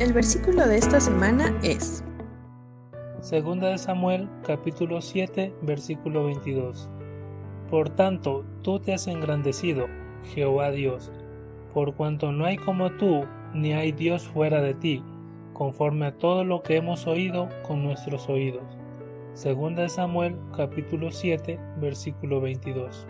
El versículo de esta semana es Segunda de Samuel, capítulo 7, versículo 22. Por tanto, tú te has engrandecido, Jehová Dios, por cuanto no hay como tú, ni hay Dios fuera de ti, conforme a todo lo que hemos oído con nuestros oídos. Segunda de Samuel, capítulo 7, versículo 22.